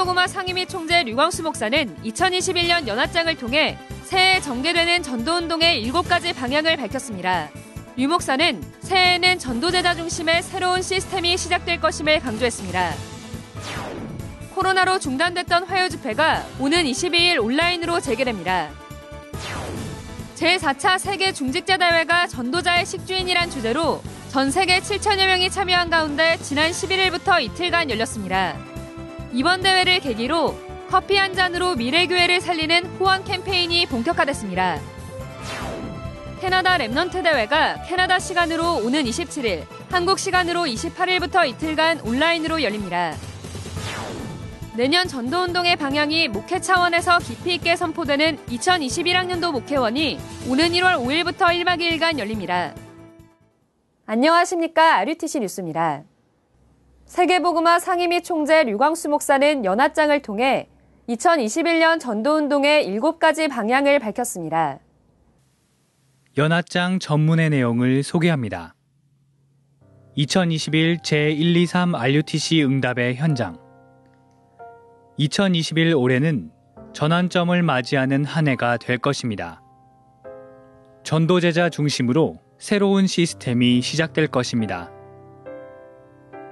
세계보고마 상임위 총재 류광수 목사는 2021년 연합장을 통해 새해 전개되는 전도운동의 7가지 방향을 밝혔습니다. 류 목사는 새해에는 전도제자 중심의 새로운 시스템이 시작될 것임을 강조했습니다. 코로나로 중단됐던 화요 집회가 오는 22일 온라인으로 재개됩니다. 제4차 세계 중직자 대회가 전도자의 식주인이란 주제로 전 세계 7천여 명이 참여한 가운데 지난 11일부터 이틀간 열렸습니다. 이번 대회를 계기로 커피 한 잔으로 미래교회를 살리는 후원 캠페인이 본격화됐습니다. 캐나다 Remnant 대회가 캐나다 시간으로 오는 27일, 한국 시간으로 28일부터 이틀간 온라인으로 열립니다. 내년 전도운동의 방향이 목회 차원에서 깊이 있게 선포되는 2021학년도 목회원이 오는 1월 5일부터 1박 2일간 열립니다. 안녕하십니까. RUTC 뉴스입니다. 세계보그마 상임위 총재 류광수 목사는 연합장을 통해 2021년 전도운동의 7가지 방향을 밝혔습니다. 연합장 전문의 내용을 소개합니다. 2021 제123 RUTC 응답의 현장 2021 올해는 전환점을 맞이하는 한 해가 될 것입니다. 전도제자 중심으로 새로운 시스템이 시작될 것입니다.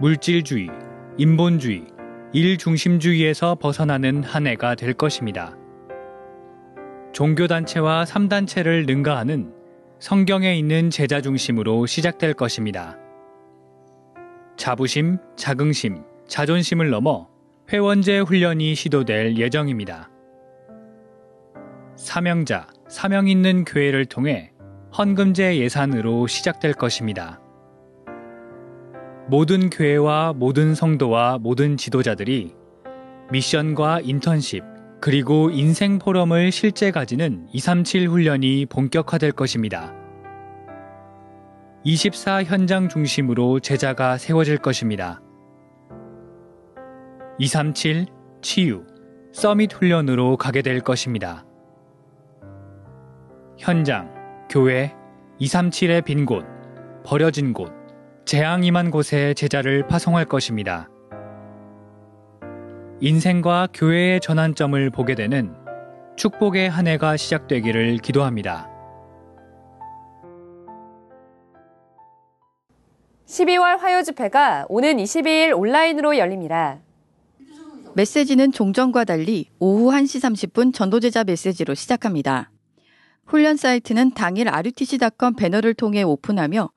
물질주의, 인본주의, 일중심주의에서 벗어나는 한 해가 될 것입니다. 종교단체와 3단체를 능가하는 성경에 있는 제자 중심으로 시작될 것입니다. 자부심, 자긍심, 자존심을 넘어 회원제 훈련이 시도될 예정입니다. 사명자, 사명 있는 교회를 통해 헌금제 예산으로 시작될 것입니다. 모든 교회와 모든 성도와 모든 지도자들이 미션과 인턴십, 그리고 인생 포럼을 실제 가지는 237 훈련이 본격화될 것입니다. 24 현장 중심으로 제자가 세워질 것입니다. 237 치유 서밋 훈련으로 가게 될 것입니다. 현장, 교회, 237의 빈 곳, 버려진 곳, 재앙 임한 곳에 제자를 파송할 것입니다. 인생과 교회의 전환점을 보게 되는 축복의 한 해가 시작되기를 기도합니다. 12월 화요 집회가 오는 22일 온라인으로 열립니다. 메시지는 종전과 달리 오후 1시 30분 전도제자 메시지로 시작합니다. 훈련 사이트는 당일 rutc.com 배너를 통해 오픈하며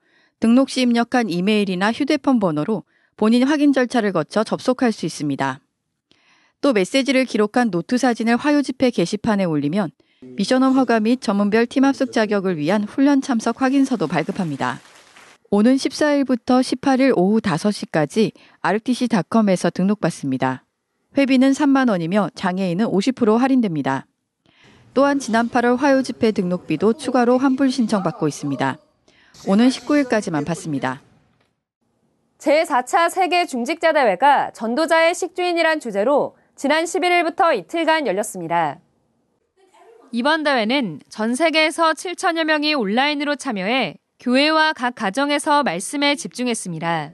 등록 시 입력한 이메일이나 휴대폰 번호로 본인 확인 절차를 거쳐 접속할 수 있습니다. 또 메시지를 기록한 노트 사진을 화요 집회 게시판에 올리면 mission home 허가 및 전문별 팀 합숙 자격을 위한 훈련 참석 확인서도 발급합니다. 오는 14일부터 18일 오후 5시까지 rutc.com에서 등록받습니다. 회비는 3만 원이며 장애인은 50% 할인됩니다. 또한 지난 8월 화요 집회 등록비도 추가로 환불 신청받고 있습니다. 오는 19일까지만 받습니다. 제4차 세계 중직자 대회가 전도자의 식주인이란 주제로 지난 11일부터 이틀간 열렸습니다. 이번 대회는 전 세계에서 7천여 명이 온라인으로 참여해 교회와 각 가정에서 말씀에 집중했습니다.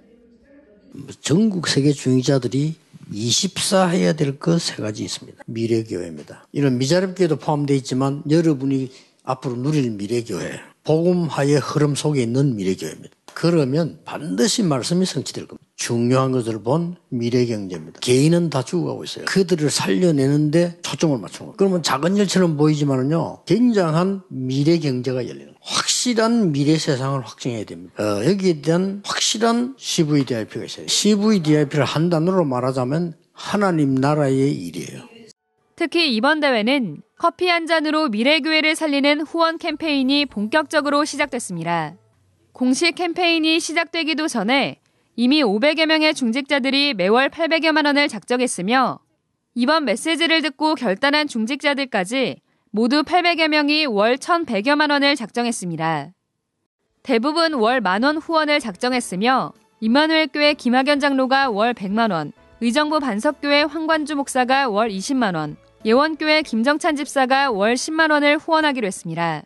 전국 세계 중직자들이 24 해야 될 것 세 가지 있습니다. 미래교회입니다. 이런 미자립교회도 포함되어 있지만 여러분이 앞으로 누릴 미래교회, 복음화의 흐름 속에 있는 미래교회입니다. 그러면 반드시 말씀이 성취될 겁니다. 중요한 것을 본 미래경제입니다. 개인은 다 죽어가고 있어요. 그들을 살려내는데 초점을 맞춘 거예요. 그러면 작은 일처럼 보이지만은요, 굉장한 미래경제가 열리는 거예요. 확실한 미래 세상을 확증해야 됩니다. 어, 여기에 대한 확실한 CVDIP가 있어요. CVDIP를 한 단어로 말하자면 하나님 나라의 일이에요. 특히 이번 대회는 커피 한 잔으로 미래교회를 살리는 후원 캠페인이 본격적으로 시작됐습니다. 공식 캠페인이 시작되기도 전에 이미 500여 명의 중직자들이 매월 800여만 원을 작정했으며 이번 메시지를 듣고 결단한 중직자들까지 모두 800여 명이 월 1,100여만 원을 작정했습니다. 대부분 월 만 원 후원을 작정했으며 임마누엘 교회 김학연 장로가 월 100만 원, 의정부 반석교회 황관주 목사가 월 20만 원, 예원교회 김정찬 집사가 월 10만 원을 후원하기로 했습니다.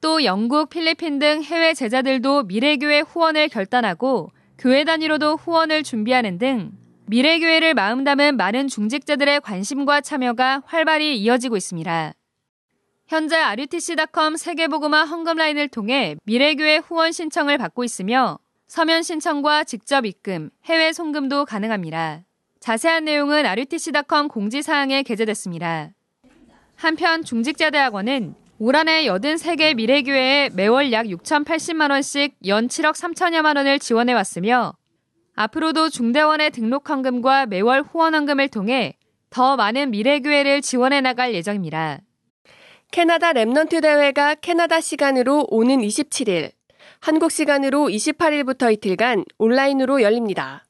또 영국, 필리핀 등 해외 제자들도 미래교회 후원을 결단하고 교회 단위로도 후원을 준비하는 등 미래교회를 마음 담은 많은 중직자들의 관심과 참여가 활발히 이어지고 있습니다. 현재 RUTC.com 세계보그마 헌금라인을 통해 미래교회 후원 신청을 받고 있으며 서면 신청과 직접 입금, 해외 송금도 가능합니다. 자세한 내용은 RUTC.com 공지사항에 게재됐습니다. 한편 중직자대학원은 올 한해 83개 미래교회에 매월 약 6,080만 원씩 연 7억 3천여만 원을 지원해 왔으며 앞으로도 중대원의 등록 헌금과 매월 후원 헌금을 통해 더 많은 미래교회를 지원해 나갈 예정입니다. 캐나다 Remnant 대회가 캐나다 시간으로 오는 27일, 한국 시간으로 28일부터 이틀간 온라인으로 열립니다.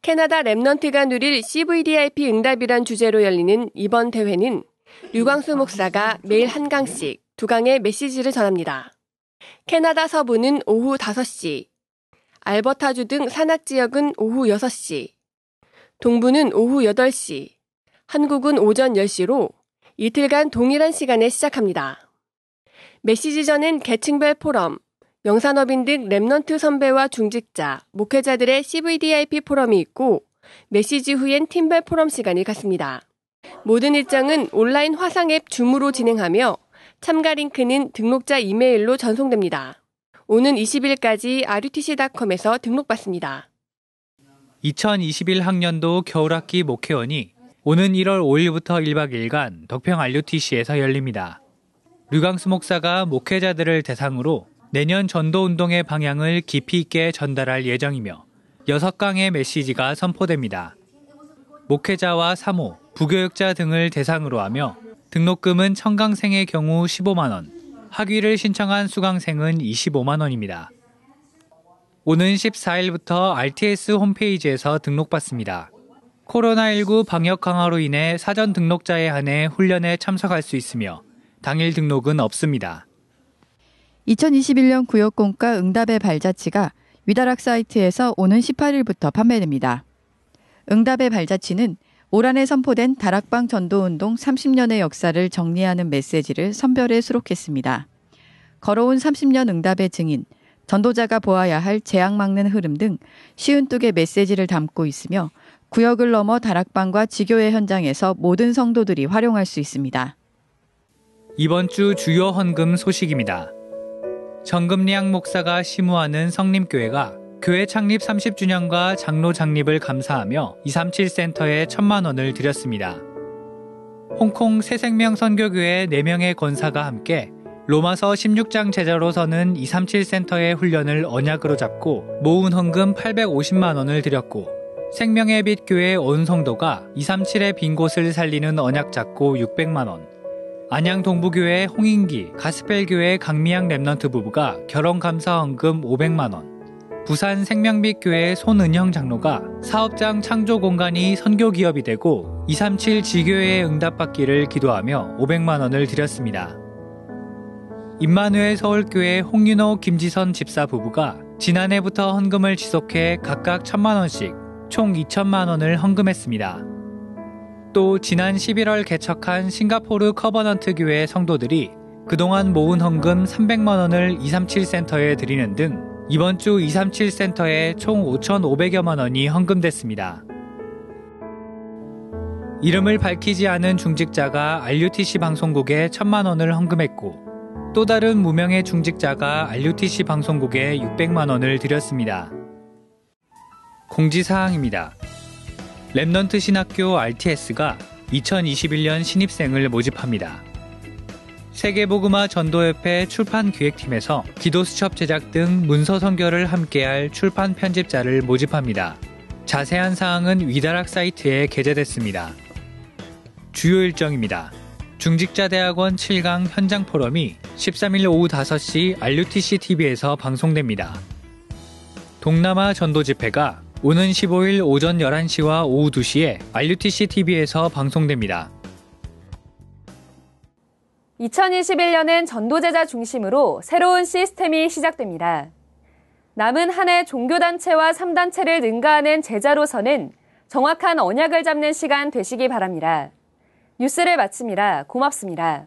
캐나다 랩넌트가 누릴 CVDIP 응답이란 주제로 열리는 이번 대회는 류광수 목사가 매일 한 강씩 두 강의 메시지를 전합니다. 캐나다 서부는 오후 5시, 알버타주 등 산악 지역은 오후 6시, 동부는 오후 8시, 한국은 오전 10시로 이틀간 동일한 시간에 시작합니다. 메시지 전엔 계층별 포럼, 영산업인 등 Remnant 선배와 중직자, 목회자들의 CVDIP 포럼이 있고 메시지 후엔 팀별 포럼 시간이 갖습니다. 모든 일정은 온라인 화상 앱 Zoom으로 진행하며 참가 링크는 등록자 이메일로 전송됩니다. 오는 20일까지 rutc.com에서 등록받습니다. 2021 학년도 겨울학기 목회원이 오는 1월 5일부터 1박 2일간 덕평 RUTC에서 열립니다. 류강수 목사가 목회자들을 대상으로 내년 전도 운동의 방향을 깊이 있게 전달할 예정이며 6강의 메시지가 선포됩니다. 목회자와 사모, 부교육자 등을 대상으로 하며 등록금은 청강생의 경우 15만 원, 학위를 신청한 수강생은 25만 원입니다. 오는 14일부터 RTS 홈페이지에서 등록받습니다. 코로나19 방역 강화로 인해 사전 등록자에 한해 훈련에 참석할 수 있으며 당일 등록은 없습니다. 2021년 구역공과 응답의 발자취가 위다락 사이트에서 오는 18일부터 판매됩니다. 응답의 발자취는 올 한해 선포된 다락방 전도운동 30년의 역사를 정리하는 메시지를 선별해 수록했습니다. 걸어온 30년 응답의 증인, 전도자가 보아야 할 재앙 막는 흐름 등 쉬운 뚝의 메시지를 담고 있으며 구역을 넘어 다락방과 지교회 현장에서 모든 성도들이 활용할 수 있습니다. 이번 주 주요 헌금 소식입니다. 정금리양 목사가 시무하는 성림교회가 교회 창립 30주년과 장로 장립을 감사하며 237 센터에 천만 원을 드렸습니다. 홍콩 새생명 선교교회 4명의 권사가 함께 로마서 16장 제자로 서는 237 센터의 훈련을 언약으로 잡고 모은 헌금 850만 원을 드렸고 생명의 빛 교회 온 성도가 237의 빈 곳을 살리는 언약 잡고 600만 원. 안양 동부교회 홍인기 가스펠교회 강미양 Remnant 부부가 결혼 감사 헌금 500만 원. 부산 생명빛 교회 손은영 장로가 사업장 창조 공간이 선교 기업이 되고 237 지교회에 응답받기를 기도하며 500만 원을 드렸습니다. 임마누엘 서울교회 홍윤호 김지선 집사 부부가 지난해부터 헌금을 지속해 각각 천만 원씩 총 2천만 원을 헌금했습니다. 또 지난 11월 개척한 싱가포르 커버넌트 교회 성도들이 그동안 모은 헌금 300만 원을 237 센터에 드리는 등 이번 주 237 센터에 총 5,500여만 원이 헌금됐습니다. 이름을 밝히지 않은 중직자가 RUTC 방송국에 1천만 원을 헌금했고 또 다른 무명의 중직자가 RUTC 방송국에 600만 원을 드렸습니다. 공지사항입니다. Remnant 신학교 RTS가 2021년 신입생을 모집합니다. 세계복음화 전도협회 출판 기획팀에서 기도 수첩 제작 등 문서 선교를 함께할 출판 편집자를 모집합니다. 자세한 사항은 위다락 사이트에 게재됐습니다. 주요 일정입니다. 중직자대학원 7강 현장 포럼이 13일 오후 5시 RUTC TV에서 방송됩니다. 동남아 전도 집회가 오는 15일 오전 11시와 오후 2시에 RUTC TV에서 방송됩니다. 2021년은 전도제자 중심으로 새로운 시스템이 시작됩니다. 남은 한 해 종교단체와 3단체를 능가하는 제자로서는 정확한 언약을 잡는 시간 되시기 바랍니다. 뉴스를 마칩니다. 고맙습니다.